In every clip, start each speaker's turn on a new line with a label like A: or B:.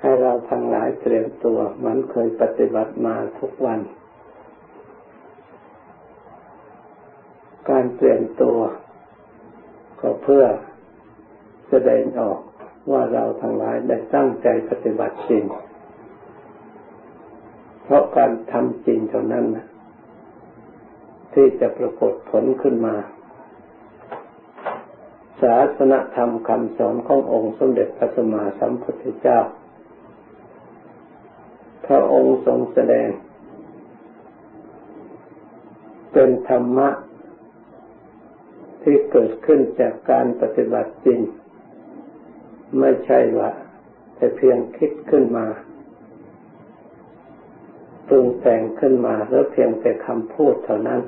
A: ให้เราทั้งหลายเตรียมตัวเหมือนเคยปฏิบัติมาทุกวัน การเตรียมตัว ก็เพื่อแสดงออกว่าเราทั้งหลายได้ตั้งใจปฏิบัติจริง เพราะการทำจริงเท่านั้น ที่จะปรากฏผลขึ้นมาศาสนธรรมคำสอนขององค์สมเด็จพระสัมมาสัมพุทธเจ้า พระองค์ทรงแสดง เป็นธรรมะ ที่เกิดขึ้นจากการปฏิบัติจริง ไม่ใช่ว่าแต่เพียงคิดขึ้นมาปรุงแต่งขึ้นมาหรือเพียงแต่คำพูดเท่านั้น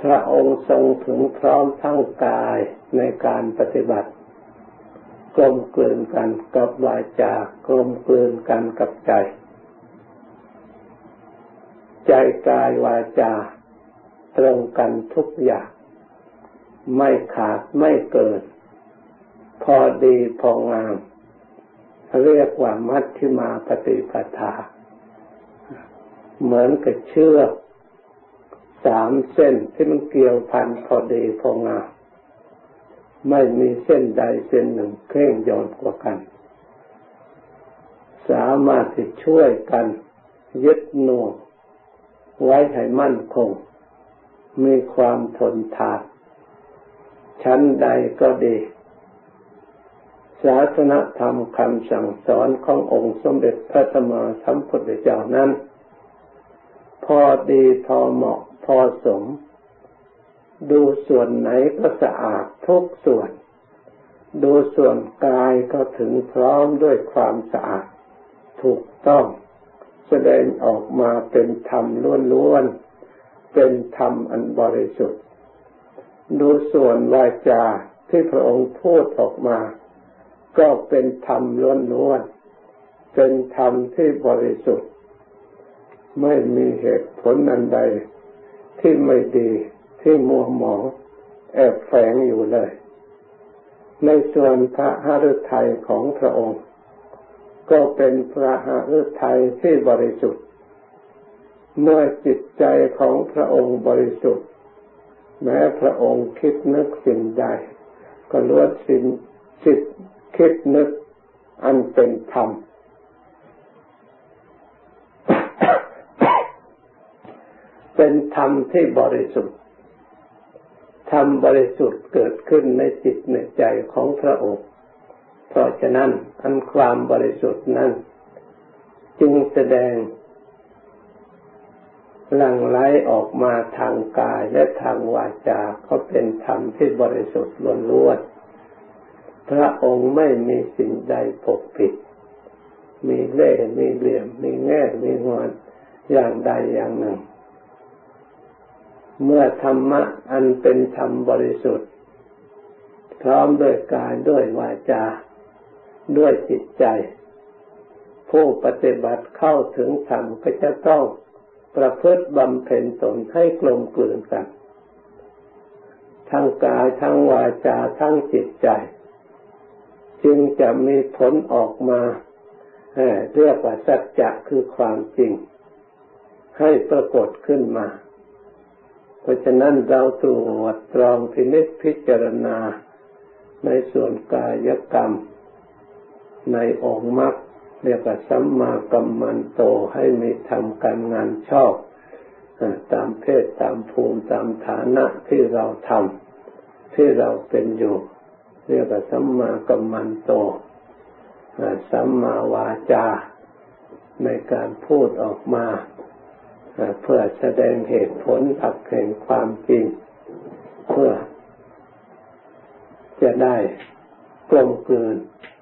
A: พระองค์ทรงถึงพร้อมทั้งกายในการปฏิบัติ กลมกลืนกันกับวาจากลมกลืนกันกับใจ ใจกายวาจา ตรงกันทุกอย่างไม่ขาดไม่เกิน พอดีพองาม เรียกว่ามัชฌิมาปฏิปทา เหมือนกับเชือกสามเส้นที่มันเกี่ยวพันพอดีพองาม ไม่มีเส้นใดเส้นหนึ่งเคร่งโยนกว่ากัน สามารถที่ช่วยกันยึดหน่วงไว้ให้มั่นคง มีความทนทานชั้นใดก็ดี ศาสนธรรมคำสั่งสอนขององค์สมเด็จพระสัมมาสัมพุทธเจ้านั้น พอดีพอเหมาะพอสม ดูส่วนไหนก็สะอาดทุกส่วน ดูส่วนกายก็ถึงพร้อมด้วยความสะอาด ถูกต้อง แสดงออกมาเป็นธรรมล้วนๆ เป็นธรรมอันบริสุทธิ์ ดูส่วนวาจาที่พระองค์พูดออกมา ก็เป็นธรรมล้วนๆ เป็นธรรมที่บริสุทธิ์ ไม่มีเหตุผลอันใดที่ไม่ดี ที่มัวหมองแอบแฝงอยู่เลย ในส่วนพระหฤทัยของพระองค์ ก็เป็นพระหฤทัยที่บริสุทธิ์ เมื่อจิตใจของพระองค์บริสุทธิ์ แม้พระองค์คิดนึกสิ่งใด ก็ล้วนสิ่งจิตคิดนึกอันเป็นธรรมเป็นธรรมที่บริสุทธิ์ ธรรมบริสุทธิ์เกิดขึ้นในจิตในใจของพระองค์ เพราะฉะนั้นอันความบริสุทธิ์นั้น จึงแสดงหลั่งไหลออกมาทางกายและทางวาจาเขาเป็นธรรมที่บริสุทธิ์ล้วนพระองค์ไม่มีสิ่งใดปกปิด มีเล่ห์มีเหลี่ยม มีแง่ มีงอนอย่างใดอย่างหนึ่ง เมื่อธรรมะอันเป็นธรรมบริสุทธิ์ พร้อมด้วยกายด้วยวาจา ด้วยจิตใจ ผู้ปฏิบัติเข้าถึงธรรมก็จะต้องประพฤติบำเพ็ญตนให้กลมกลืนกัน ทั้งกายทั้งวาจาทั้งจิตใจ จึงจะมีผลออกมาเรียกว่าสัจจะคือความจริง ให้ปรากฏขึ้นมา เพราะฉะนั้นเราตรวจตรองพินิจพิจารณาในส่วนกายกรรม ในองค์มรรคเรียกว่าสัมมากัมมันโตให้มีทำการงานชอบ ตามเพศตามภูมิตามฐานะที่เราทำที่เราเป็นอยู่ เรียกว่าสัมมากัมมันโตสัมมาวาจา ในการพูดออกมา เพื่อแสดงเหตุผลหลักแห่งความจริง เพื่อจะได้กลมกลืน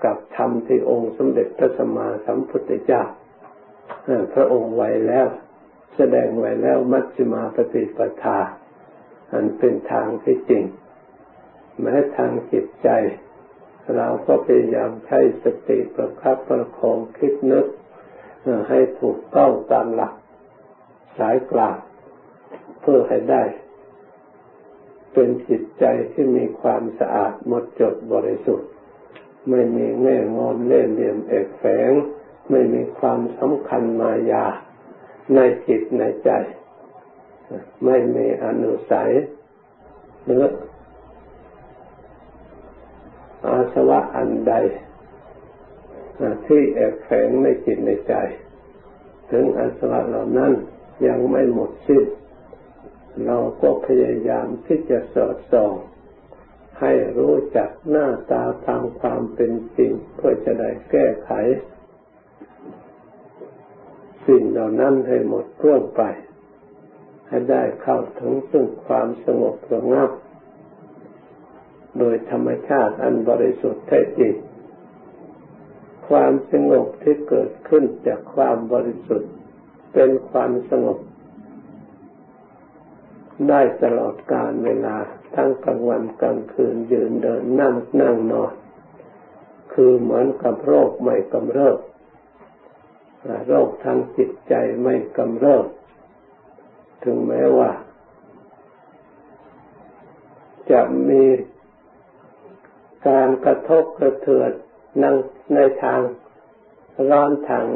A: กับธรรมที่องค์สมเด็จพระสัมมาสัมพุทธเจ้าพระองค์ไว้แล้ว แสดงไว้แล้วมัชฌิมาปฏิปทา อันเป็นทางที่จริง แม้ทางจิตใจ เราก็พยายามใช้สติประคับประคองคิดนึกให้ถูกต้องตามหลัก สายกลางเพื่อให้ได้ เป็นจิตใจที่มีความสะอาดหมดจดบริสุทธิ์ ไม่มีแง่งอนเล่เหลี่ยมเอกแฝง ไม่มีความสำคัญมายาในจิตในใจ ไม่มีอนุสัยหรืออาสวะอันใด ที่แอบแฝงในจิตในใจ ถึงอาสวะเหล่านั้น ยังไม่หมดสิ้น เราก็พยายามที่จะสอดส่อง ให้รู้จักหน้าตาตามความเป็นจริงเพื่อจะได้แก้ไข สิ่งเหล่านั้นให้หมดร่วงไป ให้ได้เข้าถึงซึ่งความสงบสงับ โดยธรรมชาติอันบริสุทธิ์แท้จริงความสงบที่เกิดขึ้นจากความบริสุทธิ์ เป็นความสงบ ได้ตลอดกาลเวลา ทั้งกลางวันกลางคืนยืนเดินนั่งนั่งนอน คือเหมือนกับโรคไม่กำเริบโรคทางจิตใจไม่กำเริบ ถึงแม้ว่า จะมีการกระทบกระเทือนนั่งในทางร้อนทาง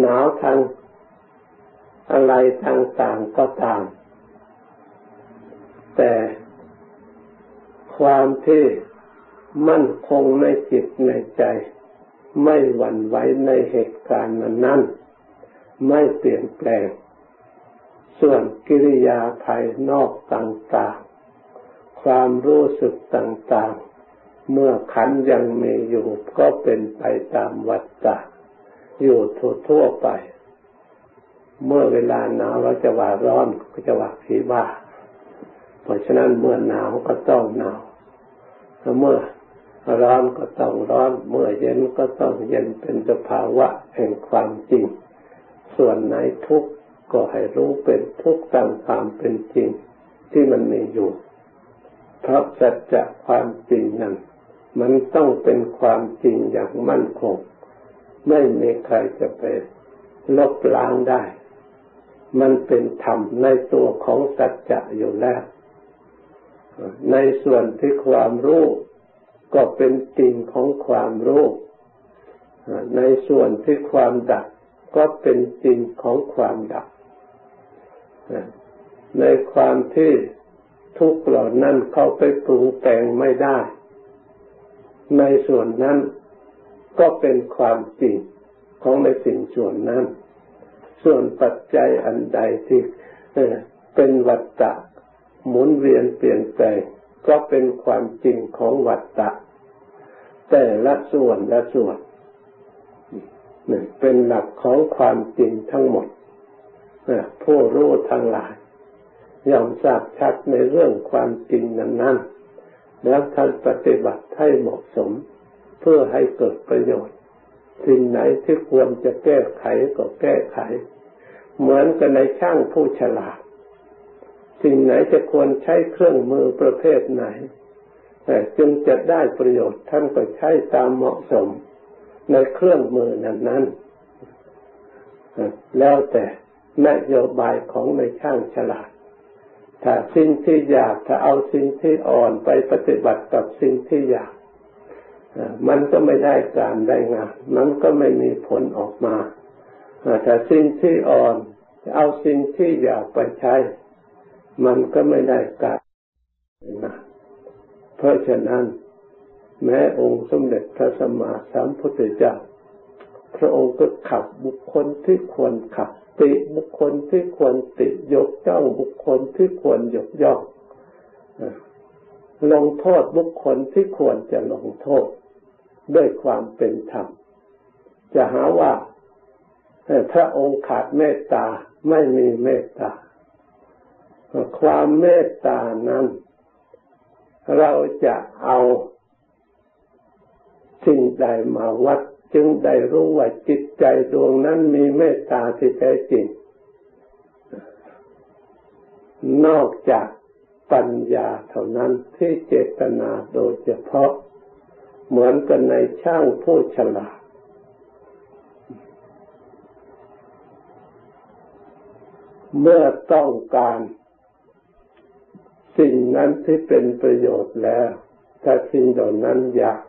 A: หนาวทาง อะไรต่างๆก็ตาม แต่ความที่มั่นคงในจิตในใจ ไม่หวั่นไหวในเหตุการณ์นั้นไม่เปลี่ยนแปลง ส่วนกิริยาภายนอกต่างๆ ความรู้สึกต่างๆ เมื่อขันยังมีอยู่ก็เป็นไปตามวัฏฏะอยู่ทั่วไป เมื่อเวลาหนาวเราจะว่าร้อนก็จะว่าผีบ้า เพราะฉะนั้นเมื่อหนาวก็ต้องหนาวเมื่อร้อนก็ต้องร้อน เมื่อเย็นก็ต้องเย็นเป็นสภาวะแห่งความจริง ส่วนไหนทุกข์ก็ให้รู้เป็นทุกข์ตามความเป็นจริงที่มันมีอยู่ เพราะสัจจะความจริงนั้น มันต้องเป็นความจริงอย่างมั่นคง ไม่มีใครจะไปลบล้างได้ มันเป็นธรรมในตัวของสัจจะอยู่แล้ว ในส่วนที่ความรู้ก็เป็นจริงของความรู้ในส่วนที่ความดับก็เป็นจริงของความดับ ในความที่ทุกข์เหล่านั้นเขาไปปรุงแต่งไม่ได้ ในส่วนนั้นก็เป็นความจริงของในสิ่งส่วนนั้น ส่วนปัจจัยอันใดที่เป็นวัตตะหมุนเวียนเปลี่ยนแปลงก็เป็นความจริงของวัตตะ แต่ละส่วนละส่วนเป็นหลักของความจริงทั้งหมดผู้รู้ทั้งหลายยอมทราบชัดในเรื่องความจริงนั้นๆแล้วท่านปฏิบัติให้เหมาะสม เพื่อให้เกิดประโยชน์ สิ่งไหนที่ควรจะแก้ไขก็แก้ไข เหมือนกันในช่างผู้ฉลาด สิ่งไหนจะควรใช้เครื่องมือประเภทไหนแต่จึงจะได้ประโยชน์ท่านก็ใช้ตามเหมาะสมในเครื่องมือนั้นนั้นแล้วแต่นโยบายของในช่างฉลาด ถ้าสิ่งที่อยากถ้าเอาสิ่งที่อ่อนไปปฏิบัติกับสิ่งที่อยาก มันก็ไม่ได้การได้งาน มันก็ไม่มีผลออกมาถ้าสิ่งที่อ่อน เอาสิ่งที่อยากไปใช้ มันก็ไม่ได้การนะเพราะฉะนั้น แม้องค์สมเด็จพระสัมมาสัมพุทธเจ้าพระองค์ก็ขับบุคคลที่ควรขับติบุคคลที่ควรติยกย่องบุคคลที่ควรยกย่องลงโทษบุคคลที่ควรจะลงโทษ ด้วยความเป็นธรรม จะหาว่าพระองค์ขาดเมตตา ไม่มีเมตตาความเมตตานั้น เราจะเอาสิ่งใดมาวัด จึงได้รู้ว่าจิตใจดวงนั้นมีเมตตาที่แท้จริง นอกจากปัญญาเท่านั้นที่เจตนาโดยเฉพาะ เหมือนกันในช่างผู้ฉลาด เมื่อต้องการสิ่งนั้นที่เป็นประโยชน์แล้ว ถ้าสิ่งเหล่านั้นอยาก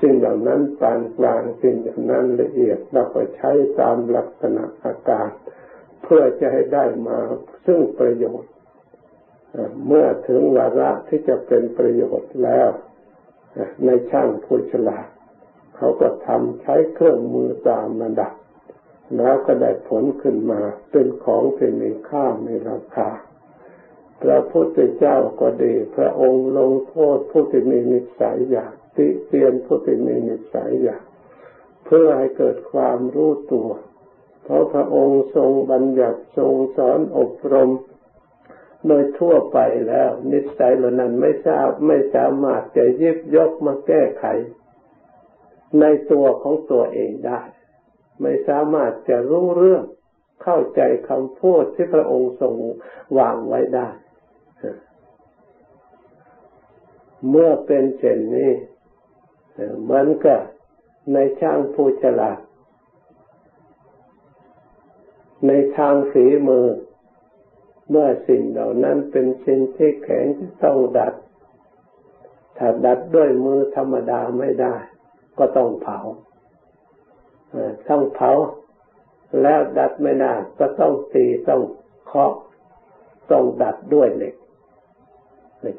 A: สิ่งเหล่านั้นปานกลาง สิ่งเหล่านั้นละเอียด เราก็ใช้ตามลักษณะอาการ เพื่อจะให้ได้มาซึ่งประโยชน์ เมื่อถึงวาระที่จะเป็นประโยชน์แล้ว ในช่างผู้ฉลาดเขาก็ทำใช้เครื่องมือตามระดับ แล้วก็ได้ผลขึ้นมาเป็นของที่มีค่ามีราคาพระพุทธเจ้าก็ดี พระองค์ลงโทษผู้ที่มีนิสัยอยากติเตียนผู้ที่มีนิสัยอยากเพื่อให้เกิดความรู้ตัว เพราะพระองค์ทรงบัญญัติทรงสอนอบรม โดยทั่วไปแล้ว นิสัยเหล่านั้นไม่ทราบไม่สามารถจะยิบยกมาแก้ไข ในตัวของตัวเองได้ ไม่สามารถจะรู้เรื่องเข้าใจคำพูดที่พระองค์ทรงวางไว้ได้ เมื่อเป็นเช่นนี้เหมือนกับในช่างผู้ฉลาด ในทางฝีมือ เมื่อสิ่งเหล่านั้นเป็นสิ่งที่แข็งต้องดัด ถ้าดัดด้วยมือธรรมดาไม่ได้ ก็ต้องเผา ต้องเผาแล้วดัดไม่ได้ก็ต้องตีต้องเคาะต้องดัดด้วยเหล็ก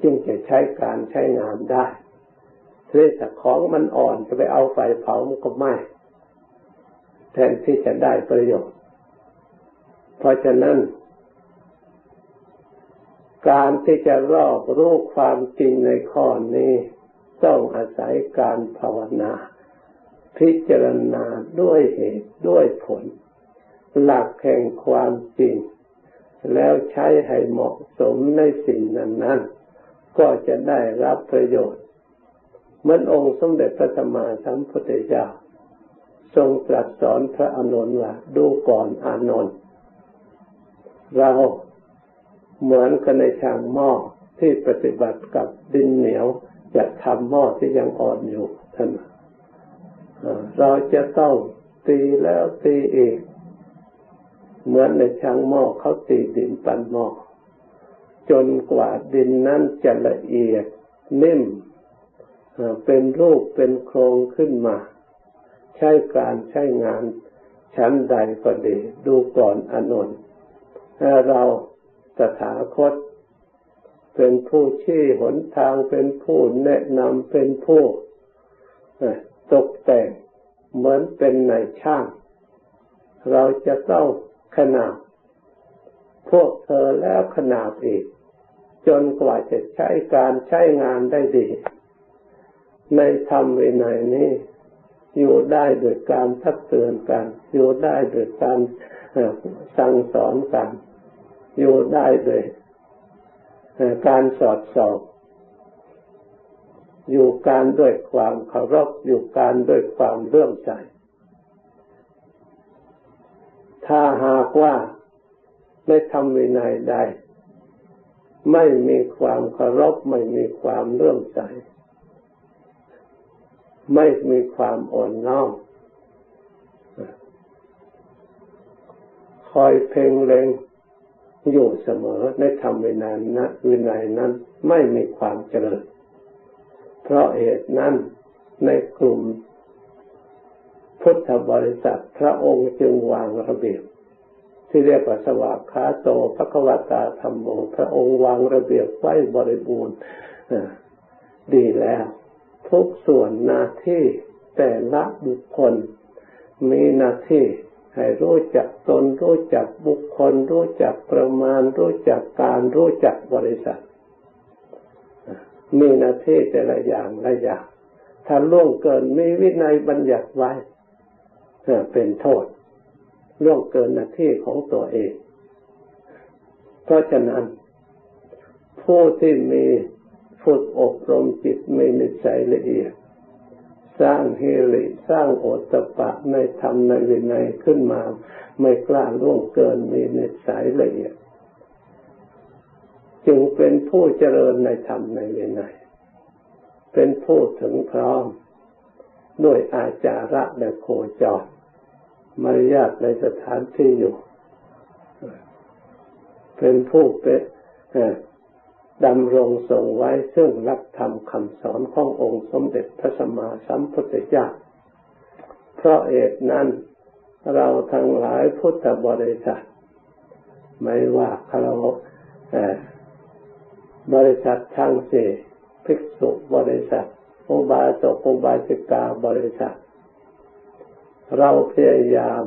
A: จึงจะใช้การใช้งานได้ทีแต่ของมันอ่อนจะไปเอาไฟเผามันก็ไหม้แทนที่จะได้ประโยชน์ เพราะฉะนั้น การที่จะรอบรู้ความจริงในข้อนี้ ต้องอาศัยการภาวนา พิจารณาด้วยเหตุด้วยผล หลักแห่งความจริง แล้วใช้ให้เหมาะสมในสิ่งนั้นๆก็จะได้รับประโยชน์ เหมือนองค์สมเด็จพระสัมมาสัมพุทธเจ้าทรงตรัสสอนพระอานนท์ว่าดูก่อนอานนท์เราเหมือนกันในชางหม้อที่ปฏิบัติกับดินเหนียวจะทำหม้อที่ยังอ่อนอยู่ท่าน เราจะต้องตีแล้วตีอีก เหมือนในช่างหม้อเขาตีดินปั้นหม้อจนกว่าดินนั้นจะละเอียดนิ่มเป็นรูปเป็นโครงขึ้นมา ใช้การใช้งานชั้นใดก็ดีดูก่อนอนนถ้าเราตถาคต เป็นผู้ชี้หนทางเป็นผู้แนะนำเป็นผู้ตกแต่ง เหมือนเป็นในช่าง เราจะต้องขนาบพวกเธอแล้วขนาบอีก จนกว่าจะใช้การใช้งานได้ดี ในธรรมวินัยนี้ อยู่ได้โดยการทักเตือนกัน อยู่ได้โดยการสั่งสอนกัน อยู่ได้โดยการสอดส่อง อยู่การด้วยความเคารพอยู่การด้วยความเรื่อมใจถ้าหากว่าไม่ทำวินัยใดไม่มีความเคารพไม่มีความเรื่อมใจไม่มีความอ่อนน้อมคอยเพ่งเล็งอยู่เสมอในธรรมวินัยนะวินัยนั้นไม่มีความเจริญ เพราะเหตุนั้นในกลุ่มพุทธบริษัทพระองค์จึงวางระเบียบ ที่เรียกว่าสวากขาโตพระกวตาธรรมโมพระองค์วางระเบียบไว้บริบูรณ์ดีแล้ว ทุกส่วนหน้าที่แต่ละบุคคล มีหน้าที่ให้รู้จักตนรู้จักบุคคล รู้จักประมาณ รู้จักการรู้จักบริษัท มีหน้าที่แต่ละอย่างละอย่างถ้าล่วงเกินมีวินัยบัญญัติไว้เป็นโทษล่วงเกินหน้าที่ของตัวเอง เพราะฉะนั้น ผู้ที่มีฝึกอบรมจิตไม่นิสัยละเอียด สร้างเฮริสร้างโอตปะในธรรมในวินัยขึ้นมา ไม่กล้าล่วงเกินมีนิสัยละเอียด จึงเป็นผู้เจริญในธรรมในวินัยเป็นผู้ถึงพร้อมด้วยอาจาระและโคจรมารยาทในสถานที่อยู่ เป็นผู้เป็นดำรงทรงไว้ซึ่งรักธรรมคำสอนขององค์สมเด็จพระสัมมาสัมพุทธเจ้า เพราะเหตุนั้นเราทั้งหลายพุทธบริษัท ไม่ว่าคารวะ บริษัททั้งสี่ภิกษุบริษัทอุบาสกอุบาสิกาบริษัท เราพยายาม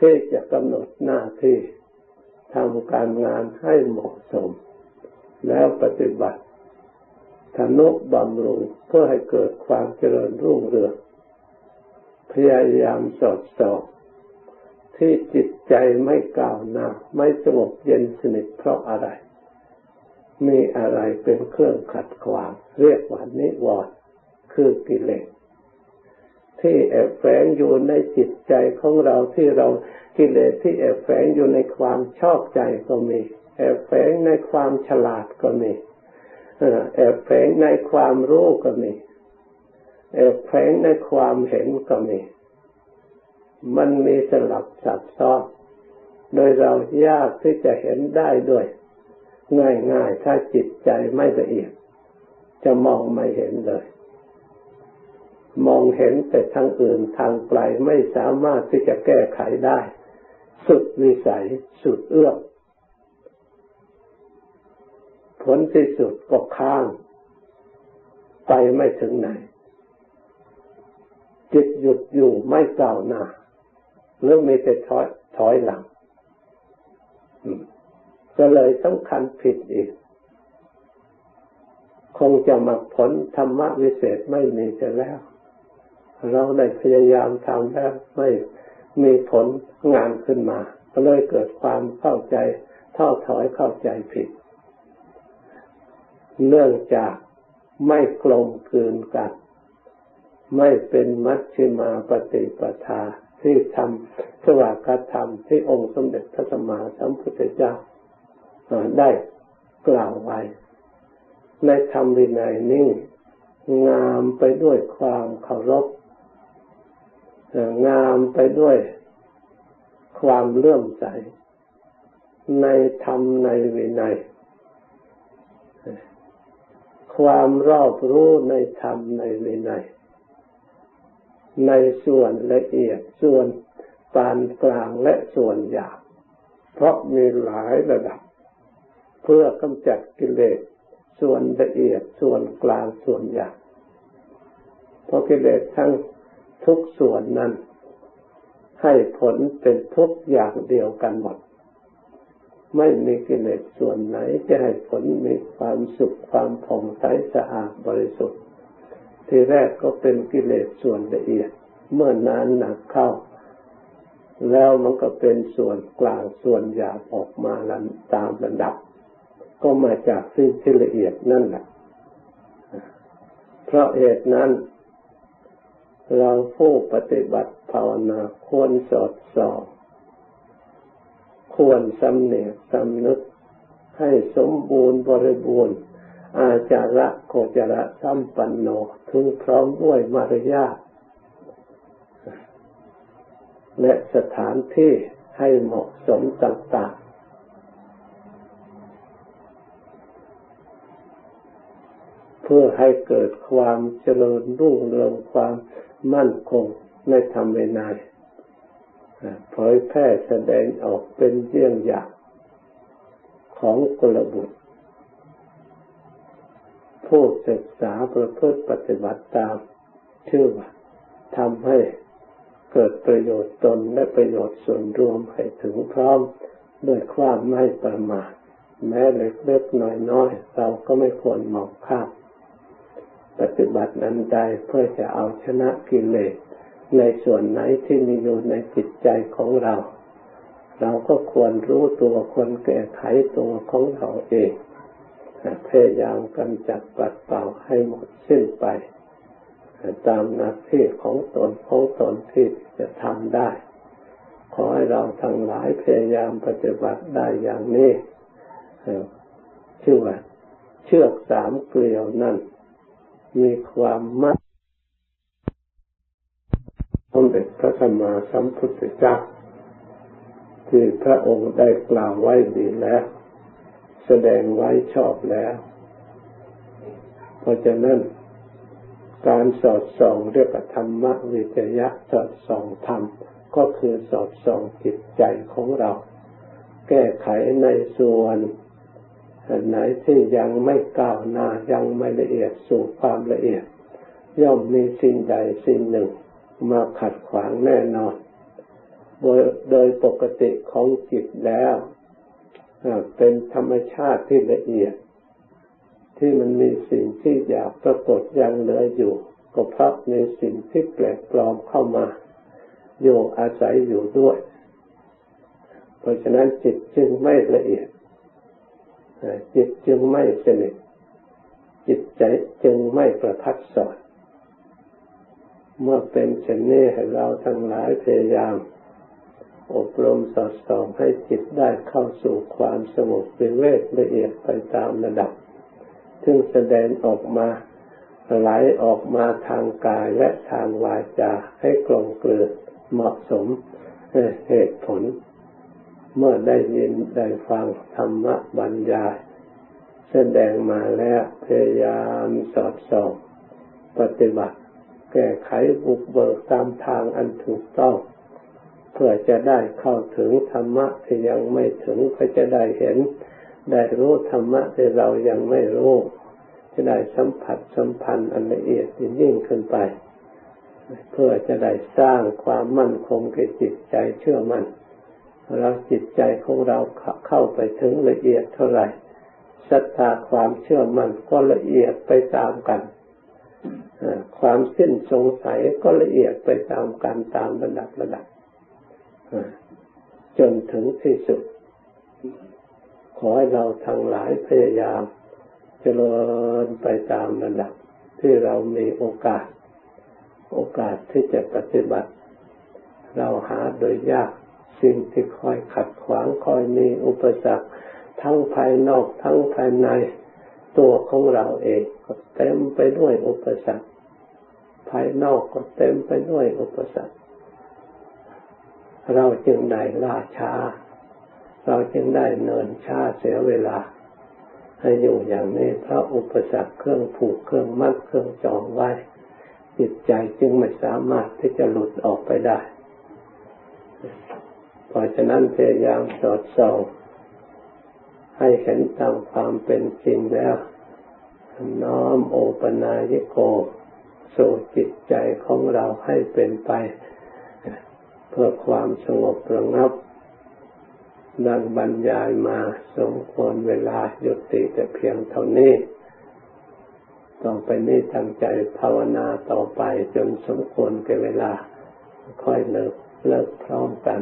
A: ที่จะกำหนดหน้าที่ทำการงานให้เหมาะสม แล้วปฏิบัติทนุบำรุงเพื่อให้เกิดความเจริญรุ่งเรือง พยายามสอดส่องที่จิตใจไม่ก้าวหน้า ไม่สงบเย็นสนิทเพราะอะไร มีอะไรเป็นเครื่องขัดขวาง เรียกว่านิวรณ์คือกิเลสที่แอบแฝงอยู่ในจิตใจของเราที่เรากิเลสที่แอบแฝงอยู่ในความชอบใจก็มีแอบแฝงในความฉลาดก็มีแอบแฝงในความรู้ก็มีแอบแฝงในความเห็นก็มี มันมีสลับซับซ้อนโดยเรายากที่จะเห็นได้ด้วย ง่ายๆ ถ้าจิตใจไม่ละเอียด จะมองไม่เห็นเลย มองเห็นแต่ทางอื่นทางไกลไม่สามารถที่จะแก้ไขได้ สุดวิสัยสุดเอื้อมผลที่สุดก็ข้าง ไปไม่ถึงไหน จิตหยุดอยู่ไม่ก้าวหน้าหรือมีแต่ถอยถอยหลัง ก็เลยสำคัญผิดอีก คงจะมาผลธรรมะวิเศษไม่มีจะแล้ว เราได้พยายามทำแล้วไม่มีผลงานขึ้นมา ก็เลยเกิดความเข้าใจท้อถอยเข้าใจผิด เนื่องจากไม่กลมกลืนกัน ไม่เป็นมัชฌิมาปฏิปทาที่ทำสวากาธรรมที่องค์สมเด็จพระสัมมาสัมพุทธเจ้า ได้กล่าวไว้ในธรรมวินัยนี้งามไปด้วยความเคารพงามไปด้วยความเลื่อมใส ในธรรมในวินัย ความรอบรู้ในธรรมในวินัย ในส่วนละเอียดส่วนปานกลางและส่วนหยาบเพราะมีหลายระดับ เพื่อกำจัดกิเลสส่วนละเอียดส่วนกลางส่วนหยาบเพราะกิเลสทั้งทุกส่วนนั้น ให้ผลเป็นทุกอย่างเดียวกันหมด ไม่มีกิเลสส่วนไหนจะให้ผลมีความสุขความผ่องใสสะอาดบริสุทธิ์ ทีแรกก็เป็นกิเลสส่วนละเอียด เมื่อนานหนักเข้า แล้วมันก็เป็นส่วนกลางส่วนหยาบออกมาลันตามระดับ ก็มาจากสิ่งที่ละเอียดนั่นแหละ เพราะเหตุนั้น เราผู้ปฏิบัติภาวนาควรสอดส่องควรสำเนียกสำนึกให้สมบูรณ์บริบูรณ์ อาจาระโคจระสัมปันโนถึงพร้อมด้วยมารยาทและสถานที่ให้เหมาะสมต่างๆ เพื่อให้เกิดความเจริญรุ่งเรืองความมั่นคงในธรรมนายเผยแพร่แสดงออกเป็นเยี่ยงอย่างของกลบุตร ผู้ศึกษาประพฤติปฏิบัติตามชื่อว่าทำให้เกิดประโยชน์ตนและประโยชน์ส่วนรวมให้ถึงพร้อมด้วยความไม่ประมาทแม้เล็กๆน้อยๆเราก็ไม่ควรมองข้าม ปฏิบัตินั้นใดเพื่อจะเอาชนะกิเลสในส่วนไหนที่มีอยู่ในจิตใจของเรา เราก็ควรรู้ตัวควรแก้ไขตัวของเราเองพยายามกำจัดปัดเป่าให้หมดสิ้นไป ตามหน้าที่ของตนของตนที่จะทำได้ ขอให้เราทั้งหลายพยายามปฏิบัติได้อย่างนี้ชื่อว่าเชือกสามเกลียวนั่น มีความมัดสมเด็จพระสัมมาสัมพุทธเจ้าที่พระองค์ได้กล่าวไว้ดีแล้ว แสดงไว้ชอบแล้ว เพราะฉะนั้น การสอดส่องเรียกธรรมวิจยะสอดส่องธรรม ก็คือสอดส่องจิตใจของเรา แก้ไขในส่วน ไหนที่ยังไม่ก้าวหน้ายังไม่ละเอียดสู่ความละเอียด ย่อมมีสิ่งใดสิ่งหนึ่ง มาขัดขวางแน่นอน โดยโดยปกติของจิตแล้วเป็นธรรมชาติที่ละเอียด ที่มันมีสิ่งที่อยากปรากฏยังเหลืออยู่ ก็เพราะมีสิ่งที่แปลกปลอมเข้ามา อยู่อาศัยอยู่ด้วย เพราะฉะนั้นจิตจึงไม่ละเอียด จิตจึงไม่สนิทจิตใจจึงไม่ประทัดสอนเมื่อเป็นเช่นนี้เราทั้งหลายพยายาม อบรมสอดส่องให้จิตได้เข้าสู่ความสงบเป็นเวทละเอียดไปตามระดับ ซึ่งแสดงออกมาไหลออกมาทางกายและทางวาจาให้กลมกลืนเหมาะสมเหตุผล เมื่อได้ยินได้ฟังธรรมบรรยาย แสดงมาแล้วพยายามสอดส่องปฏิบัติ แก้ไขบุกเบิกตามทางอันถูกต้อง เพื่อจะได้เข้าถึงธรรมะที่ยังไม่ถึงเพื่อจะได้เห็น ได้รู้ธรรมะที่เรายังไม่รู้ จะได้สัมผัสสัมพันธ์อันละเอียดยิ่งขึ้นไป เพื่อจะได้สร้างความมั่นคงแก่จิตใจเชื่อมัน่น เราจิตใจของเราเข้าไปถึงละเอียดเท่าไหร่ศรัทธาความเชื่อมั่นก็ละเอียดไปตามกันความสิ้นสงสัยก็ละเอียดไปตามกันตามระดับระดับจนถึงที่สุด ขอให้เราทั้งหลายพยายามเจริญไปตามระดับ ที่เรามีโอกาส โอกาสที่จะปฏิบัติ เราหาโดยยาก สิ่งที่คอยขัดขวางคอยมีอุปสรรคทั้งภายนอกทั้งภายในตัวของเราเองก็เต็มไปด้วยอุปสรรคภายนอกก็เต็มไปด้วยอุปสรรคเราจึงได้ล่าช้า เราจึงได้เนินช้าเสียเวลา ให้อยู่อย่างนี้เพราะอุปสรรคเครื่องผูกเครื่องมัดเครื่องจองไว้ จิตใจจึงไม่สามารถที่จะหลุดออกไปได้ ราะฉะนั้นพยายามสอดส่องให้เห็นตามความเป็นจริงแล้ว น้อมโอปนายโกสู่จิตใจของเราให้เป็นไป เพื่อความสงบระงับ ดังบรรยายมาสมควรเวลาหยุดติแต่เพียงเท่านี้ ต่อไปนี้ตั้งใจภาวนาต่อไปจนสมควรแก่เวลา ค่อยเลิกเลิกพร้อมกัน